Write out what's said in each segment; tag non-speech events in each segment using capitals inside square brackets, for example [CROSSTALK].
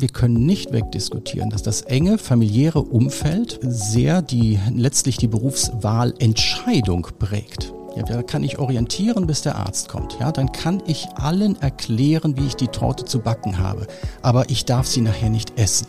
Wir können nicht wegdiskutieren, dass das enge familiäre Umfeld sehr die, letztlich die Berufswahlentscheidung prägt. Ja, da kann ich orientieren, bis der Arzt kommt. Ja, dann kann ich allen erklären, wie ich die Torte zu backen habe. Aber ich darf sie nachher nicht essen.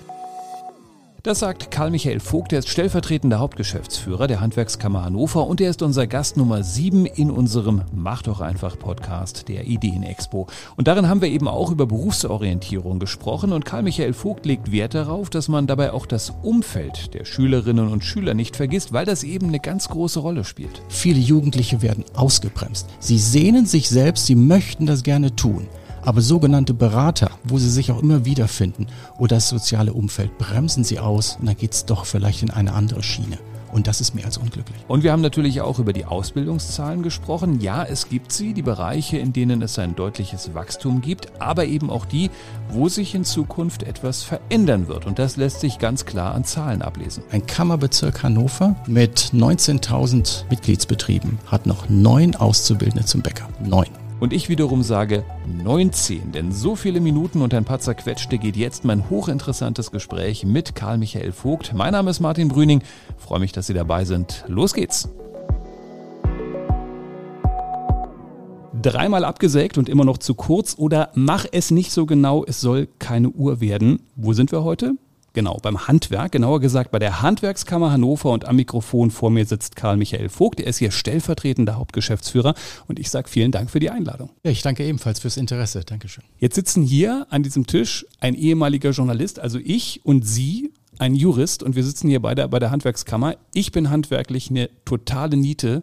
Das sagt Karl-Michael Vogt, der ist stellvertretender Hauptgeschäftsführer der Handwerkskammer Hannover und er ist unser Gast Nummer 7 in unserem Mach doch einfach Podcast der Ideenexpo. Und darin haben wir eben auch über Berufsorientierung gesprochen und Karl-Michael Vogt legt Wert darauf, dass man dabei auch das Umfeld der Schülerinnen und Schüler nicht vergisst, weil das eben eine ganz große Rolle spielt. Viele Jugendliche werden ausgebremst. Sie sehnen sich selbst, sie möchten das gerne tun. Aber sogenannte Berater, wo sie sich auch immer wiederfinden, oder das soziale Umfeld, bremsen sie aus und dann geht es doch vielleicht in eine andere Schiene. Und das ist mehr als unglücklich. Und wir haben natürlich auch über die Ausbildungszahlen gesprochen. Ja, es gibt sie, die Bereiche, in denen es ein deutliches Wachstum gibt, aber eben auch die, wo sich in Zukunft etwas verändern wird. Und das lässt sich ganz klar an Zahlen ablesen. Ein Kammerbezirk Hannover mit 19.000 Mitgliedsbetrieben hat noch neun Auszubildende zum Bäcker. Neun. Und ich wiederum sage 19, denn so viele Minuten und ein paar zerquetschte geht jetzt mein hochinteressantes Gespräch mit Karl Michael Vogt. Mein Name ist Martin Brüning. freue mich, dass Sie dabei sind. Los geht's. Dreimal abgesägt und immer noch zu kurz oder mach es nicht so genau, es soll keine Uhr werden. Wo sind wir heute? Genau, beim Handwerk, genauer gesagt bei der Handwerkskammer Hannover und am Mikrofon vor mir sitzt Karl Michael Vogt. Er ist hier stellvertretender Hauptgeschäftsführer und ich sage vielen Dank für die Einladung. Ja, ich danke ebenfalls fürs Interesse. Dankeschön. Jetzt sitzen hier an diesem Tisch ein ehemaliger Journalist, also ich und Sie, ein Jurist und wir sitzen hier beide bei der Handwerkskammer. Ich bin handwerklich eine totale Niete.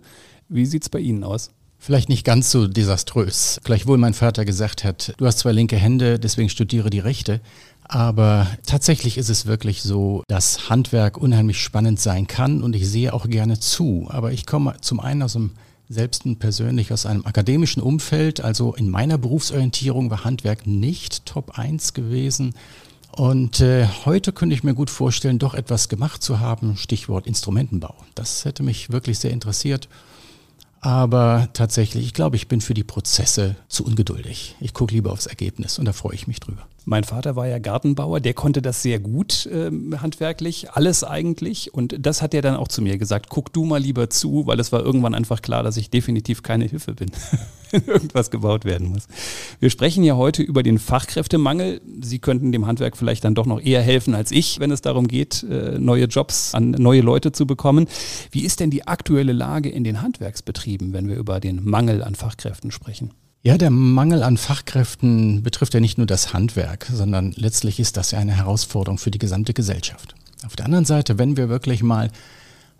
Wie sieht es bei Ihnen aus? Vielleicht nicht ganz so desaströs. Gleichwohl mein Vater gesagt hat, du hast zwei linke Hände, deswegen studiere die rechte. Aber tatsächlich ist es wirklich so, dass Handwerk unheimlich spannend sein kann und ich sehe auch gerne zu. Aber ich komme zum einen aus einem selbst persönlich aus einem akademischen Umfeld, also in meiner Berufsorientierung war Handwerk nicht Top 1 gewesen. Und äh, heute könnte ich mir gut vorstellen, doch etwas gemacht zu haben, Stichwort Instrumentenbau. Das hätte mich wirklich sehr interessiert. Aber tatsächlich, ich glaube, ich bin für die Prozesse zu ungeduldig. Ich gucke lieber aufs Ergebnis und da freue ich mich drüber. Mein Vater war ja Gartenbauer, der konnte das sehr gut äh, handwerklich, alles eigentlich. Und das hat er dann auch zu mir gesagt, guck du mal lieber zu, weil es war irgendwann einfach klar, dass ich definitiv keine Hilfe bin, [LAUGHS] wenn irgendwas gebaut werden muss. Wir sprechen ja heute über den Fachkräftemangel. Sie könnten dem Handwerk vielleicht dann doch noch eher helfen als ich, wenn es darum geht, äh, neue Jobs an neue Leute zu bekommen. Wie ist denn die aktuelle Lage in den Handwerksbetrieben, wenn wir über den Mangel an Fachkräften sprechen? Ja, der Mangel an Fachkräften betrifft ja nicht nur das Handwerk, sondern letztlich ist das ja eine Herausforderung für die gesamte Gesellschaft. Auf der anderen Seite, wenn wir wirklich mal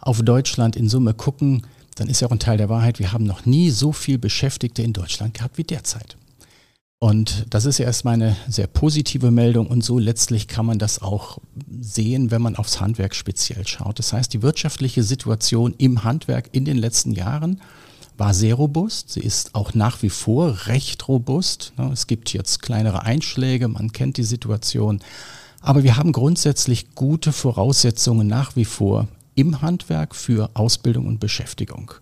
auf Deutschland in Summe gucken, dann ist ja auch ein Teil der Wahrheit, wir haben noch nie so viel Beschäftigte in Deutschland gehabt wie derzeit. Und das ist ja erstmal eine sehr positive Meldung und so letztlich kann man das auch sehen, wenn man aufs Handwerk speziell schaut. Das heißt, die wirtschaftliche Situation im Handwerk in den letzten Jahren war sehr robust. Sie ist auch nach wie vor recht robust. Ne, es gibt jetzt kleinere Einschläge, man kennt die Situation. Aber wir haben grundsätzlich gute Voraussetzungen nach wie vor im Handwerk für Ausbildung und Beschäftigung.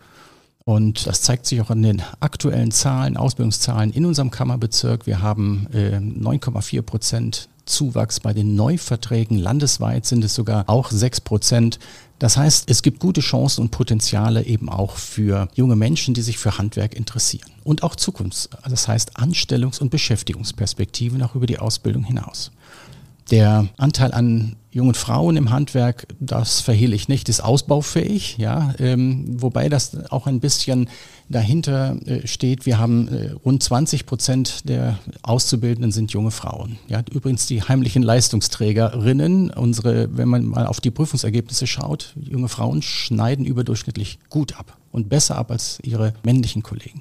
Und das zeigt sich auch an den aktuellen Zahlen, Ausbildungszahlen in unserem Kammerbezirk. Wir haben äh, 9,4 Prozent Zuwachs bei den Neuverträgen. Landesweit sind es sogar auch 6 Prozent. Das heißt, es gibt gute Chancen und Potenziale eben auch für junge Menschen, die sich für Handwerk interessieren. Und auch Zukunfts-, das heißt Anstellungs- und Beschäftigungsperspektiven auch über die Ausbildung hinaus. Der Anteil an jungen Frauen im Handwerk, das verhehle ich nicht, ist ausbaufähig, ja, ähm, wobei das auch ein bisschen dahinter äh, steht. Wir haben äh, rund 20 Prozent der Auszubildenden sind junge Frauen. Ja, übrigens die heimlichen Leistungsträgerinnen, unsere, wenn man mal auf die Prüfungsergebnisse schaut, junge Frauen schneiden überdurchschnittlich gut ab und besser ab als ihre männlichen Kollegen.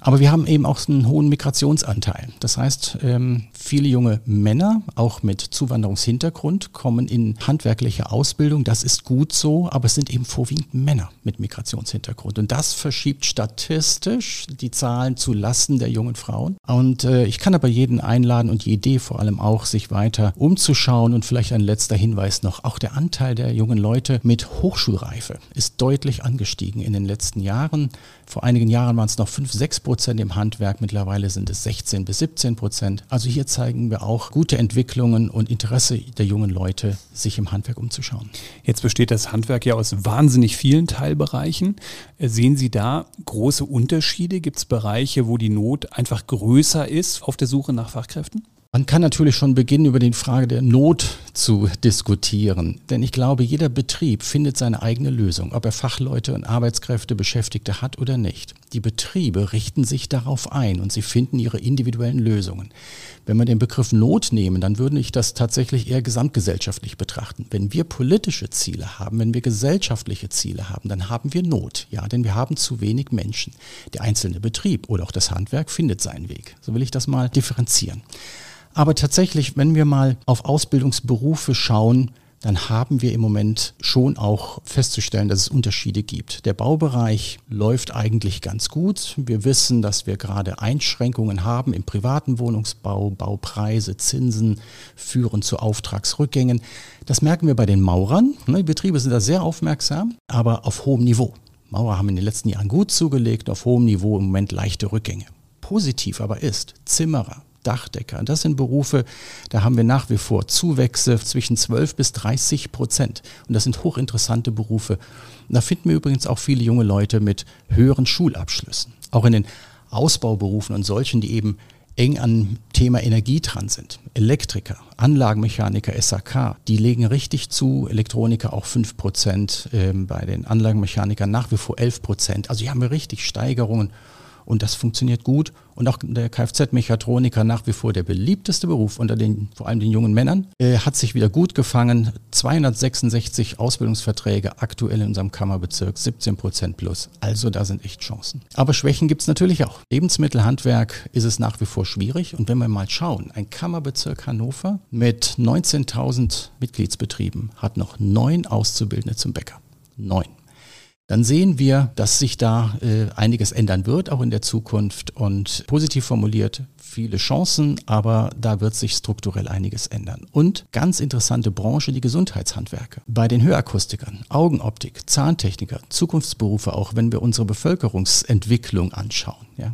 Aber wir haben eben auch einen hohen Migrationsanteil. Das heißt, ähm, viele junge Männer, auch mit Zuwanderungshintergrund, kommen in handwerkliche Ausbildung. Das ist gut so, aber es sind eben vorwiegend Männer mit Migrationshintergrund. Und das verschiebt statistisch die Zahlen zu Lasten der jungen Frauen. Und äh, ich kann aber jeden einladen und Idee vor allem auch, sich weiter umzuschauen. Und vielleicht ein letzter Hinweis noch, auch der Anteil der jungen Leute mit Hochschulreife ist deutlich angestiegen in den letzten Jahren. Vor einigen Jahren waren es noch 5, 6 Prozent. Im Handwerk, mittlerweile sind es 16 bis 17 Prozent. Also hier zeigen wir auch gute Entwicklungen und Interesse der jungen Leute, sich im Handwerk umzuschauen. Jetzt besteht das Handwerk ja aus wahnsinnig vielen Teilbereichen. Äh, sehen Sie da große Unterschiede? Gibt es Bereiche, wo die Not einfach größer ist auf der Suche nach Fachkräften? Man kann natürlich schon beginnen, über die Frage der Not zu diskutieren. Denn ich glaube, jeder Betrieb findet seine eigene Lösung, ob er Fachleute und Arbeitskräfte Beschäftigte hat oder nicht. Die Betriebe richten sich darauf ein und sie finden ihre individuellen Lösungen. Wenn wir den Begriff Not nehmen, dann würde ich das tatsächlich eher gesamtgesellschaftlich betrachten. Wenn wir politische Ziele haben, wenn wir gesellschaftliche Ziele haben, dann haben wir Not. Ja, denn wir haben zu wenig Menschen. Der einzelne Betrieb oder auch das Handwerk findet seinen Weg. So will ich das mal differenzieren. Aber tatsächlich, wenn wir mal auf Ausbildungsberufe schauen, dann haben wir im Moment schon auch festzustellen, dass es Unterschiede gibt. Der Baubereich läuft eigentlich ganz gut. Wir wissen, dass wir gerade Einschränkungen haben im privaten Wohnungsbau. Baupreise, Zinsen führen zu Auftragsrückgängen. Das merken wir bei den Maurern. Ne, die Betriebe sind da sehr aufmerksam, aber auf hohem Niveau. Maurer haben in den letzten Jahren gut zugelegt, auf hohem Niveau im Moment leichte Rückgänge. Positiv aber ist, Zimmerer, Dachdecker. Das sind Berufe, da haben wir nach wie vor Zuwächse zwischen 12 bis 30 Prozent. Und das sind hochinteressante Berufe. Und da finden wir übrigens auch viele junge Leute mit höheren Schulabschlüssen. Auch in den Ausbauberufen und solchen, die eben eng an Thema Energie dran sind. Elektriker, Anlagenmechaniker, SAK, die legen richtig zu. Elektroniker auch 5 Prozent, äh, bei den Anlagenmechanikern nach wie vor 11 Prozent. Also hier haben wir richtig Steigerungen und das funktioniert gut. Und auch der Kfz-Mechatroniker nach wie vor der beliebteste Beruf unter den, vor allem den jungen Männern, äh, hat sich wieder gut gefangen. 266 Ausbildungsverträge aktuell in unserem Kammerbezirk, 17 Prozent plus. Also da sind echt Chancen. Aber Schwächen gibt es natürlich auch. Lebensmittelhandwerk ist es nach wie vor schwierig. Und wenn wir mal schauen, ein Kammerbezirk Hannover mit 19.000 Mitgliedsbetrieben hat noch neun Auszubildende zum Bäcker. Neun dann sehen wir, dass sich da äh, einiges ändern wird, auch in der Zukunft. Und positiv formuliert, viele Chancen, aber da wird sich strukturell einiges ändern. Und ganz interessante Branche, die Gesundheitshandwerke. Bei den Hörakustikern, Augenoptik, Zahntechniker, Zukunftsberufe, auch wenn wir unsere Bevölkerungsentwicklung anschauen. Ja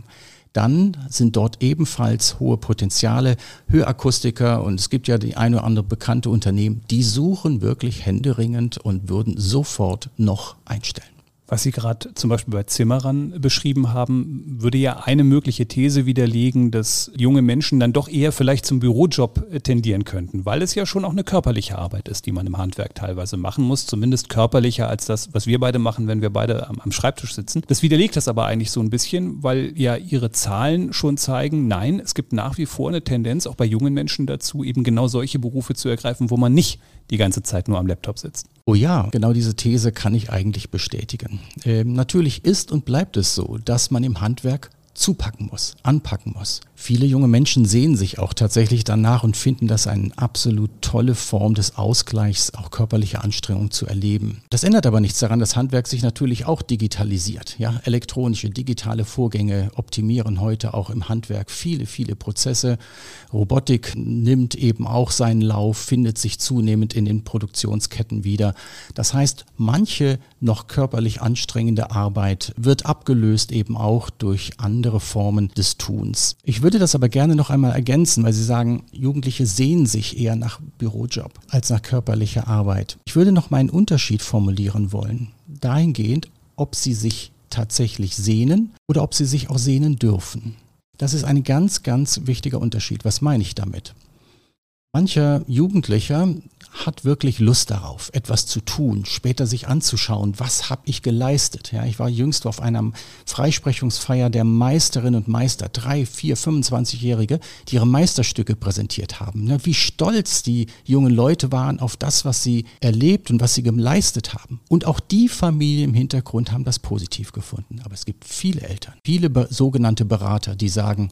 dann sind dort ebenfalls hohe Potenziale. Hörakustiker und es gibt ja die eine oder andere bekannte Unternehmen, die suchen wirklich händeringend und würden sofort noch einstellen. Was Sie gerade zum Beispiel bei Zimmerern beschrieben haben, würde ja eine mögliche These widerlegen, dass junge Menschen dann doch eher vielleicht zum Bürojob tendieren könnten, weil es ja schon auch eine körperliche Arbeit ist, die man im Handwerk teilweise machen muss, zumindest körperlicher als das, was wir beide machen, wenn wir beide am, am Schreibtisch sitzen. Das widerlegt das aber eigentlich so ein bisschen, weil ja Ihre Zahlen schon zeigen, nein, es gibt nach wie vor eine Tendenz auch bei jungen Menschen dazu, eben genau solche Berufe zu ergreifen, wo man nicht die ganze Zeit nur am Laptop sitzt. Oh ja, genau diese These kann ich eigentlich bestätigen. Ähm, natürlich ist und bleibt es so, dass man im Handwerk zupacken muss, anpacken muss. Viele junge Menschen sehen sich auch tatsächlich danach und finden das eine absolut tolle Form des Ausgleichs, auch körperliche Anstrengungen zu erleben. Das ändert aber nichts daran, dass Handwerk sich natürlich auch digitalisiert. Ja, elektronische, digitale Vorgänge optimieren heute auch im Handwerk viele, viele Prozesse. Robotik nimmt eben auch seinen Lauf, findet sich zunehmend in den Produktionsketten wieder. Das heißt, manche noch körperlich anstrengende Arbeit wird abgelöst eben auch durch andere Formen des Tuns. Ich würde das aber gerne noch einmal ergänzen, weil Sie sagen, Jugendliche sehen sich eher nach Bürojob als nach körperlicher Arbeit. Ich würde noch meinen Unterschied formulieren wollen, dahingehend, ob sie sich tatsächlich sehnen oder ob sie sich auch sehnen dürfen. Das ist ein ganz, ganz wichtiger Unterschied. Was meine ich damit? Mancher Jugendlicher hat wirklich Lust darauf, etwas zu tun, später sich anzuschauen, was habe ich geleistet. Ja, ich war jüngst auf einer Freisprechungsfeier der Meisterinnen und Meister, drei, vier, 25-Jährige, die ihre Meisterstücke präsentiert haben. Ja, wie stolz die jungen Leute waren auf das, was sie erlebt und was sie geleistet haben. Und auch die Familien im Hintergrund haben das positiv gefunden. Aber es gibt viele Eltern, viele sogenannte Berater, die sagen,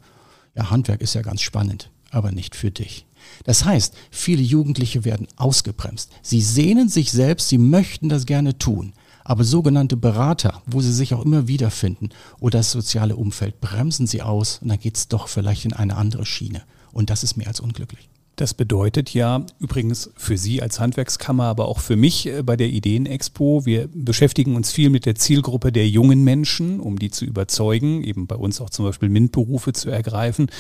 ja, Handwerk ist ja ganz spannend, aber nicht für dich. Das heißt, viele Jugendliche werden ausgebremst. Sie sehnen sich selbst, sie möchten das gerne tun. Aber sogenannte Berater, wo sie sich auch immer wiederfinden, oder das soziale Umfeld, bremsen sie aus und dann geht es doch vielleicht in eine andere Schiene. Und das ist mehr als unglücklich. Das bedeutet ja übrigens für Sie als Handwerkskammer, aber auch für mich äh, bei der Ideenexpo, wir beschäftigen uns viel mit der Zielgruppe der jungen Menschen, um die zu überzeugen, eben bei uns auch zum Beispiel MINT-Berufe zu ergreifen.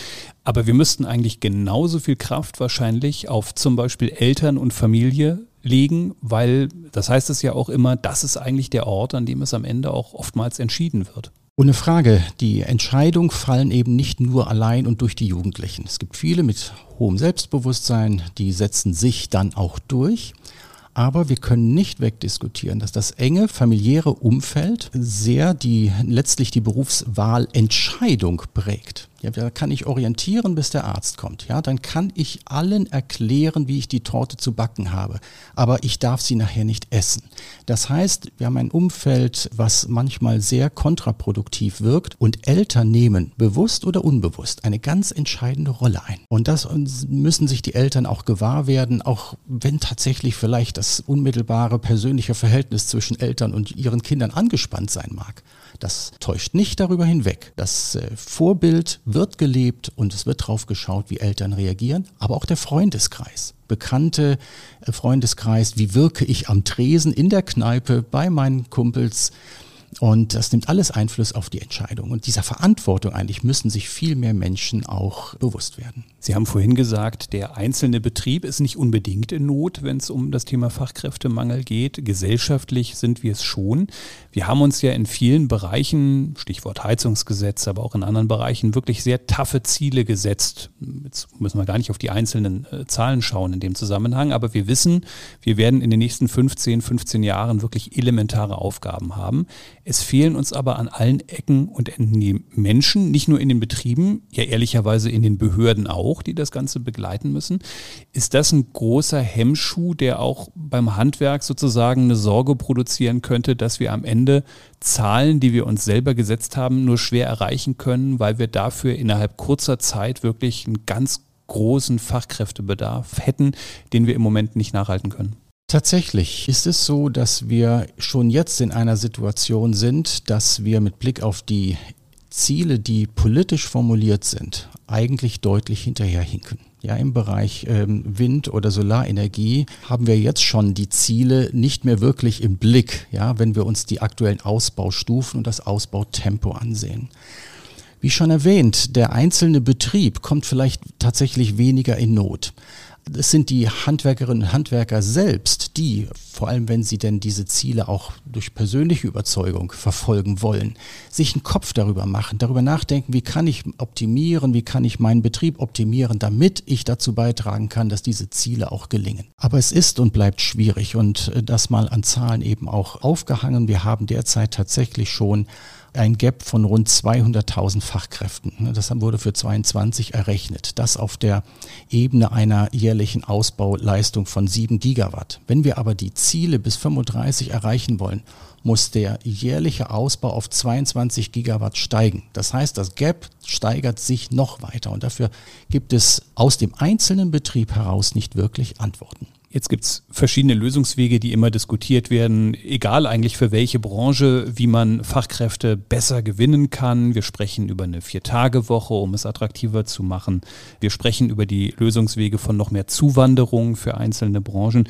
Aber wir müssten eigentlich genauso viel Kraft wahrscheinlich auf zum Beispiel Eltern und Familie legen, weil das heißt es ja auch immer, das ist eigentlich der Ort, an dem es am Ende auch oftmals entschieden wird. Ohne Frage, die Entscheidungen fallen eben nicht nur allein und durch die Jugendlichen. Es gibt viele mit hohem Selbstbewusstsein, die setzen sich dann auch durch. Aber wir können nicht wegdiskutieren, dass das enge familiäre Umfeld sehr die, letztlich die Berufswahlentscheidung prägt. Ja, da kann ich orientieren, bis der Arzt kommt. Ja, dann kann ich allen erklären, wie ich die Torte zu backen habe. Aber ich darf sie nachher nicht essen. Das heißt, wir haben ein Umfeld, was manchmal sehr kontraproduktiv wirkt und Eltern nehmen bewusst oder unbewusst eine ganz entscheidende Rolle ein. Und das müssen sich die Eltern auch gewahr werden, auch wenn tatsächlich vielleicht das unmittelbare persönliche Verhältnis zwischen Eltern und ihren Kindern angespannt sein mag. Das täuscht nicht darüber hinweg. Das äh, Vorbild wird gelebt und es wird drauf geschaut, wie Eltern reagieren, aber auch der Freundeskreis. Bekannte äh, Freundeskreis, wie wirke ich am Tresen in der Kneipe bei meinen Kumpels, und das nimmt alles Einfluss auf die Entscheidung. Und dieser Verantwortung eigentlich müssen sich viel mehr Menschen auch bewusst werden. Sie haben vorhin gesagt, der einzelne Betrieb ist nicht unbedingt in Not, wenn es um das Thema Fachkräftemangel geht. Gesellschaftlich sind wir es schon. Wir haben uns ja in vielen Bereichen, Stichwort Heizungsgesetz, aber auch in anderen Bereichen, wirklich sehr taffe Ziele gesetzt. Jetzt müssen wir gar nicht auf die einzelnen äh, Zahlen schauen in dem Zusammenhang, aber wir wissen, wir werden in den nächsten 15, 15 Jahren wirklich elementare Aufgaben haben. Es fehlen uns aber an allen Ecken und Enden die Menschen, nicht nur in den Betrieben, ja ehrlicherweise in den Behörden auch, die das Ganze begleiten müssen. Ist das ein großer Hemmschuh, der auch beim Handwerk sozusagen eine Sorge produzieren könnte, dass wir am Ende Zahlen, die wir uns selber gesetzt haben, nur schwer erreichen können, weil wir dafür innerhalb kurzer Zeit wirklich einen ganz großen Fachkräftebedarf hätten, den wir im Moment nicht nachhalten können? Tatsächlich ist es so, dass wir schon jetzt in einer Situation sind, dass wir mit Blick auf die Ziele, die politisch formuliert sind, eigentlich deutlich hinterherhinken. Ja, im Bereich ähm, Wind- oder Solarenergie haben wir jetzt schon die Ziele nicht mehr wirklich im Blick, ja, wenn wir uns die aktuellen Ausbaustufen und das Ausbautempo ansehen. Wie schon erwähnt, der einzelne Betrieb kommt vielleicht tatsächlich weniger in Not es sind die Handwerkerinnen und Handwerker selbst, die, vor allem wenn sie denn diese Ziele auch durch persönliche Überzeugung verfolgen wollen, sich einen Kopf darüber machen, darüber nachdenken, wie kann ich optimieren, wie kann ich meinen Betrieb optimieren, damit ich dazu beitragen kann, dass diese Ziele auch gelingen. Aber es ist und bleibt schwierig und äh, das mal an Zahlen eben auch aufgehangen. Wir haben derzeit tatsächlich schon ein Gap von rund 200.000 Fachkräften. Ne, das wurde für 22 errechnet. Das auf der Ebene einer jährlichen Ausbauleistung von 7 Gigawatt. Wenn wir aber die Ziele bis 35 erreichen wollen, muss der jährliche Ausbau auf 22 Gigawatt steigen. Das heißt, das Gap steigert sich noch weiter und dafür gibt es aus dem einzelnen Betrieb heraus nicht wirklich Antworten. Jetzt gibt es verschiedene Lösungswege, die immer diskutiert werden, egal eigentlich für welche Branche, wie man Fachkräfte besser gewinnen kann. Wir sprechen über eine Vier-Tage-Woche, um es attraktiver zu machen. Wir sprechen über die Lösungswege von noch mehr Zuwanderung für einzelne Branchen.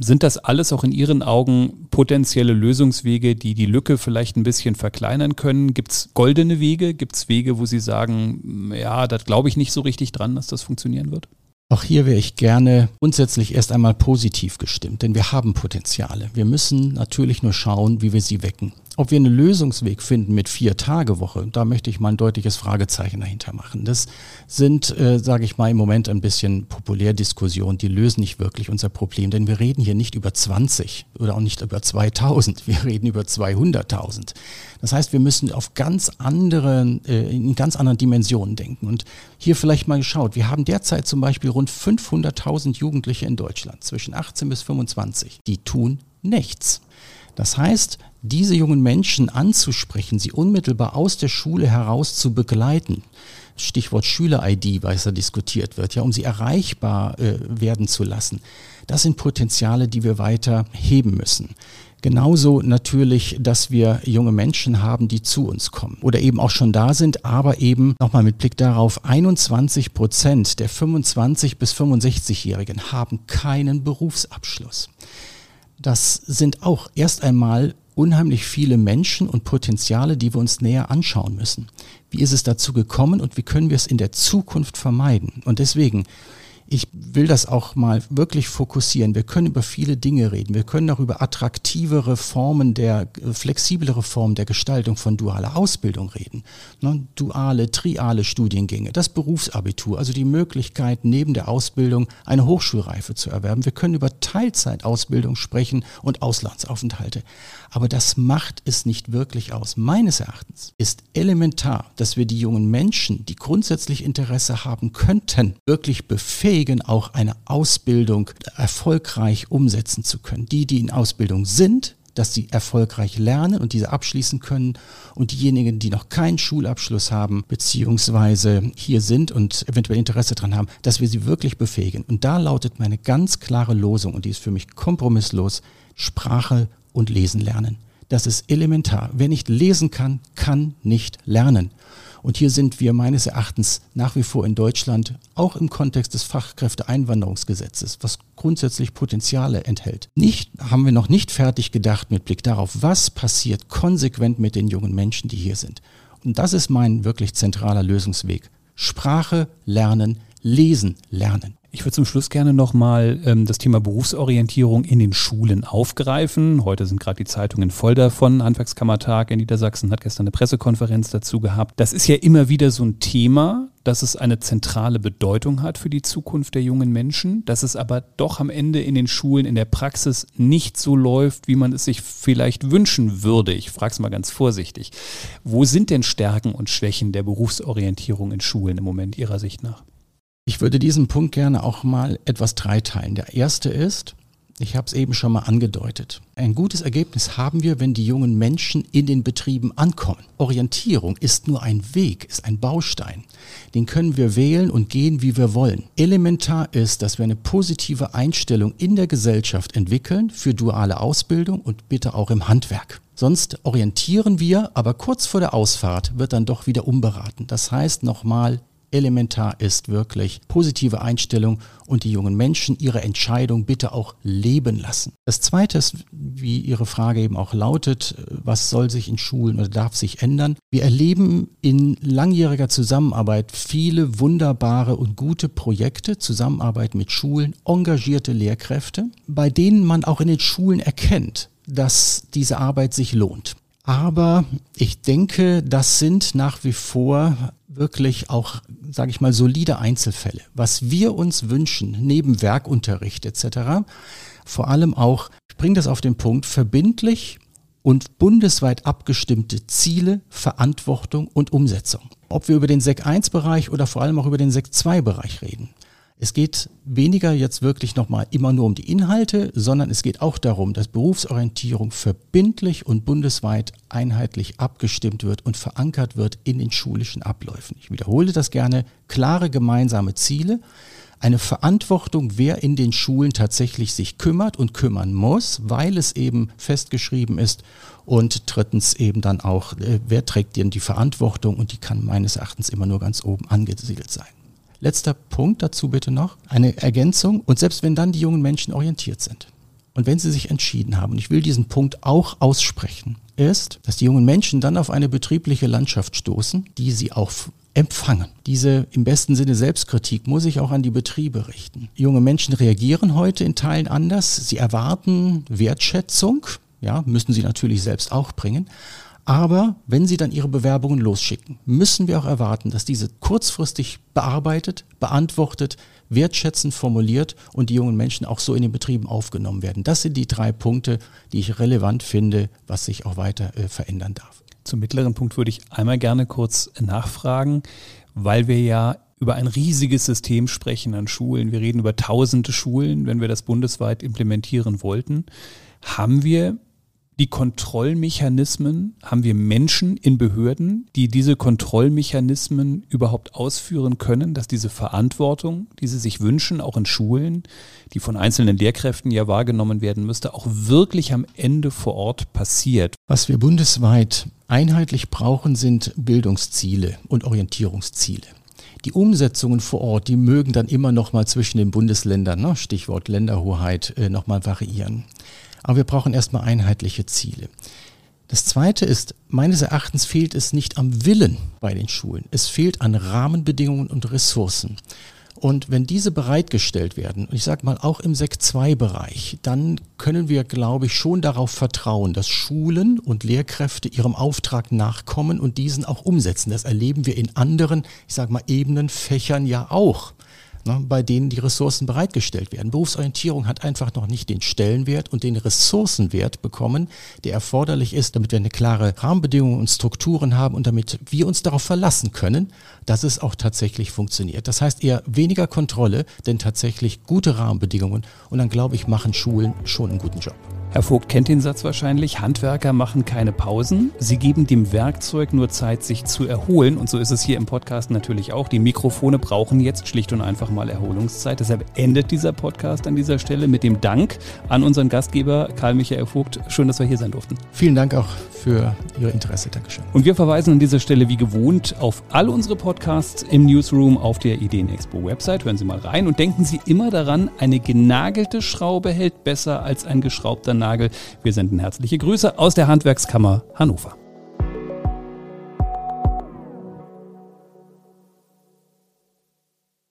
Sind das alles auch in Ihren Augen potenzielle Lösungswege, die die Lücke vielleicht ein bisschen verkleinern können? Gibt es goldene Wege? Gibt es Wege, wo Sie sagen, ja, da glaube ich nicht so richtig dran, dass das funktionieren wird? Auch hier wäre ich gerne grundsätzlich erst einmal positiv gestimmt, denn wir haben Potenziale. Wir müssen natürlich nur schauen, wie wir sie wecken. Ob wir einen Lösungsweg finden mit Vier-Tage-Woche, da möchte ich mal ein deutliches Fragezeichen dahinter machen. Das sind, äh, sage ich mal, im Moment ein bisschen Populärdiskussionen, die lösen nicht wirklich unser Problem, denn wir reden hier nicht über 20 oder auch nicht über 2000, wir reden über 200.000. Das heißt, wir müssen auf ganz anderen, äh, in ganz anderen Dimensionen denken. Und hier vielleicht mal geschaut, wir haben derzeit zum Beispiel rund 500.000 Jugendliche in Deutschland zwischen 18 bis 25, die tun nichts. Das heißt, diese jungen Menschen anzusprechen, sie unmittelbar aus der Schule heraus zu begleiten, Stichwort Schüler-ID, was da diskutiert wird, ja, um sie erreichbar äh, werden zu lassen. Das sind Potenziale, die wir weiter heben müssen. Genauso natürlich, dass wir junge Menschen haben, die zu uns kommen oder eben auch schon da sind, aber eben nochmal mit Blick darauf, 21 Prozent der 25 bis 65-Jährigen haben keinen Berufsabschluss. Das sind auch erst einmal unheimlich viele Menschen und Potenziale, die wir uns näher anschauen müssen. Wie ist es dazu gekommen und wie können wir es in der Zukunft vermeiden? Und deswegen ich will das auch mal wirklich fokussieren. Wir können über viele Dinge reden. Wir können auch über attraktivere Formen der, äh, flexiblere Formen der Gestaltung von dualer Ausbildung reden. Ne? Duale, triale Studiengänge, das Berufsabitur, also die Möglichkeit, neben der Ausbildung eine Hochschulreife zu erwerben. Wir können über Teilzeitausbildung sprechen und Auslandsaufenthalte. Aber das macht es nicht wirklich aus. Meines Erachtens ist elementar, dass wir die jungen Menschen, die grundsätzlich Interesse haben könnten, wirklich befähigen, auch eine Ausbildung erfolgreich umsetzen zu können. Die, die in Ausbildung sind, dass sie erfolgreich lernen und diese abschließen können und diejenigen, die noch keinen Schulabschluss haben, beziehungsweise hier sind und eventuell Interesse daran haben, dass wir sie wirklich befähigen. Und da lautet meine ganz klare Losung und die ist für mich kompromisslos, Sprache und lesen lernen. Das ist elementar. Wer nicht lesen kann, kann nicht lernen. Und hier sind wir meines Erachtens nach wie vor in Deutschland, auch im Kontext des Fachkräfteeinwanderungsgesetzes, was grundsätzlich Potenziale enthält. Nicht, haben wir noch nicht fertig gedacht mit Blick darauf, was passiert konsequent mit den jungen Menschen, die hier sind. Und das ist mein wirklich zentraler Lösungsweg. Sprache lernen, lesen lernen. Ich würde zum Schluss gerne nochmal ähm, das Thema Berufsorientierung in den Schulen aufgreifen. Heute sind gerade die Zeitungen voll davon. Handwerkskammertag in Niedersachsen hat gestern eine Pressekonferenz dazu gehabt. Das ist ja immer wieder so ein Thema, dass es eine zentrale Bedeutung hat für die Zukunft der jungen Menschen, dass es aber doch am Ende in den Schulen, in der Praxis nicht so läuft, wie man es sich vielleicht wünschen würde. Ich frage es mal ganz vorsichtig. Wo sind denn Stärken und Schwächen der Berufsorientierung in Schulen im Moment Ihrer Sicht nach? Ich würde diesen Punkt gerne auch mal etwas dreiteilen. Der erste ist, ich habe es eben schon mal angedeutet. Ein gutes Ergebnis haben wir, wenn die jungen Menschen in den Betrieben ankommen. Orientierung ist nur ein Weg, ist ein Baustein. Den können wir wählen und gehen, wie wir wollen. Elementar ist, dass wir eine positive Einstellung in der Gesellschaft entwickeln für duale Ausbildung und bitte auch im Handwerk. Sonst orientieren wir, aber kurz vor der Ausfahrt wird dann doch wieder umberaten. Das heißt nochmal elementar ist wirklich positive Einstellung und die jungen Menschen ihre Entscheidung bitte auch leben lassen. Das Zweite ist, wie Ihre Frage eben auch lautet, was soll sich in Schulen oder darf sich ändern? Wir erleben in langjähriger Zusammenarbeit viele wunderbare und gute Projekte, Zusammenarbeit mit Schulen, engagierte Lehrkräfte, bei denen man auch in den Schulen erkennt, dass diese Arbeit sich lohnt. Aber ich denke, das sind nach wie vor wirklich auch, sage ich mal, solide Einzelfälle. Was wir uns wünschen, neben Werkunterricht etc., vor allem auch, ich bringe das auf den Punkt, verbindlich und bundesweit abgestimmte Ziele, Verantwortung und Umsetzung. Ob wir über den SEC 1-Bereich oder vor allem auch über den SEC 2-Bereich reden. Es geht weniger jetzt wirklich nochmal immer nur um die Inhalte, sondern es geht auch darum, dass Berufsorientierung verbindlich und bundesweit einheitlich abgestimmt wird und verankert wird in den schulischen Abläufen. Ich wiederhole das gerne, klare gemeinsame Ziele, eine Verantwortung, wer in den Schulen tatsächlich sich kümmert und kümmern muss, weil es eben festgeschrieben ist. Und drittens eben dann auch, äh, wer trägt denn die Verantwortung und die kann meines Erachtens immer nur ganz oben angesiedelt sein. Letzter Punkt dazu bitte noch, eine Ergänzung. Und selbst wenn dann die jungen Menschen orientiert sind und wenn sie sich entschieden haben, und ich will diesen Punkt auch aussprechen, ist, dass die jungen Menschen dann auf eine betriebliche Landschaft stoßen, die sie auch empfangen. Diese im besten Sinne Selbstkritik muss ich auch an die Betriebe richten. Junge Menschen reagieren heute in Teilen anders. Sie erwarten Wertschätzung, ja, müssen sie natürlich selbst auch bringen. Aber wenn Sie dann Ihre Bewerbungen losschicken, müssen wir auch erwarten, dass diese kurzfristig bearbeitet, beantwortet, wertschätzend formuliert und die jungen Menschen auch so in den Betrieben aufgenommen werden. Das sind die drei Punkte, die ich relevant finde, was sich auch weiter äh, verändern darf. Zum mittleren Punkt würde ich einmal gerne kurz nachfragen, weil wir ja über ein riesiges System sprechen an Schulen. Wir reden über tausende Schulen, wenn wir das bundesweit implementieren wollten. Haben wir die Kontrollmechanismen, haben wir Menschen in Behörden, die diese Kontrollmechanismen überhaupt ausführen können, dass diese Verantwortung, die sie sich wünschen, auch in Schulen, die von einzelnen Lehrkräften ja wahrgenommen werden müsste, auch wirklich am Ende vor Ort passiert. Was wir bundesweit einheitlich brauchen, sind Bildungsziele und Orientierungsziele. Die Umsetzungen vor Ort, die mögen dann immer noch mal zwischen den Bundesländern, ne, Stichwort Länderhoheit, äh, noch mal variieren. Aber wir brauchen erstmal einheitliche Ziele. Das Zweite ist, meines Erachtens fehlt es nicht am Willen bei den Schulen. Es fehlt an Rahmenbedingungen und Ressourcen. Und wenn diese bereitgestellt werden, und ich sage mal auch im Sekt 2 Bereich, dann können wir, glaube ich, schon darauf vertrauen, dass Schulen und Lehrkräfte ihrem Auftrag nachkommen und diesen auch umsetzen. Das erleben wir in anderen, ich sage mal, Ebenen, Fächern ja auch ne, bei denen die Ressourcen bereitgestellt werden. Berufsorientierung hat einfach noch nicht den Stellenwert und den Ressourcenwert bekommen, der erforderlich ist, damit wir eine klare Rahmenbedingungen und Strukturen haben und damit wir uns darauf verlassen können, dass es auch tatsächlich funktioniert. Das heißt eher weniger Kontrolle, denn tatsächlich gute Rahmenbedingungen und dann glaube ich, machen Schulen schon einen guten Job. Herr Vogt kennt den Satz wahrscheinlich, Handwerker machen keine Pausen, sie geben dem Werkzeug nur Zeit, sich zu erholen. Und so ist es hier im Podcast natürlich auch. Die Mikrofone brauchen jetzt schlicht und einfach mal Erholungszeit. Deshalb endet dieser Podcast an dieser Stelle mit dem Dank an unseren Gastgeber Karl Michael Vogt. Schön, dass wir hier sein durften. Vielen Dank auch für Ihr Interesse. Dankeschön. Und wir verweisen an dieser Stelle wie gewohnt auf all unsere Podcasts im Newsroom auf der Ideenexpo Website. Hören Sie mal rein und denken Sie immer daran, eine genagelte Schraube hält besser als ein geschraubter Nagel. Wir senden herzliche Grüße aus der Handwerkskammer Hannover.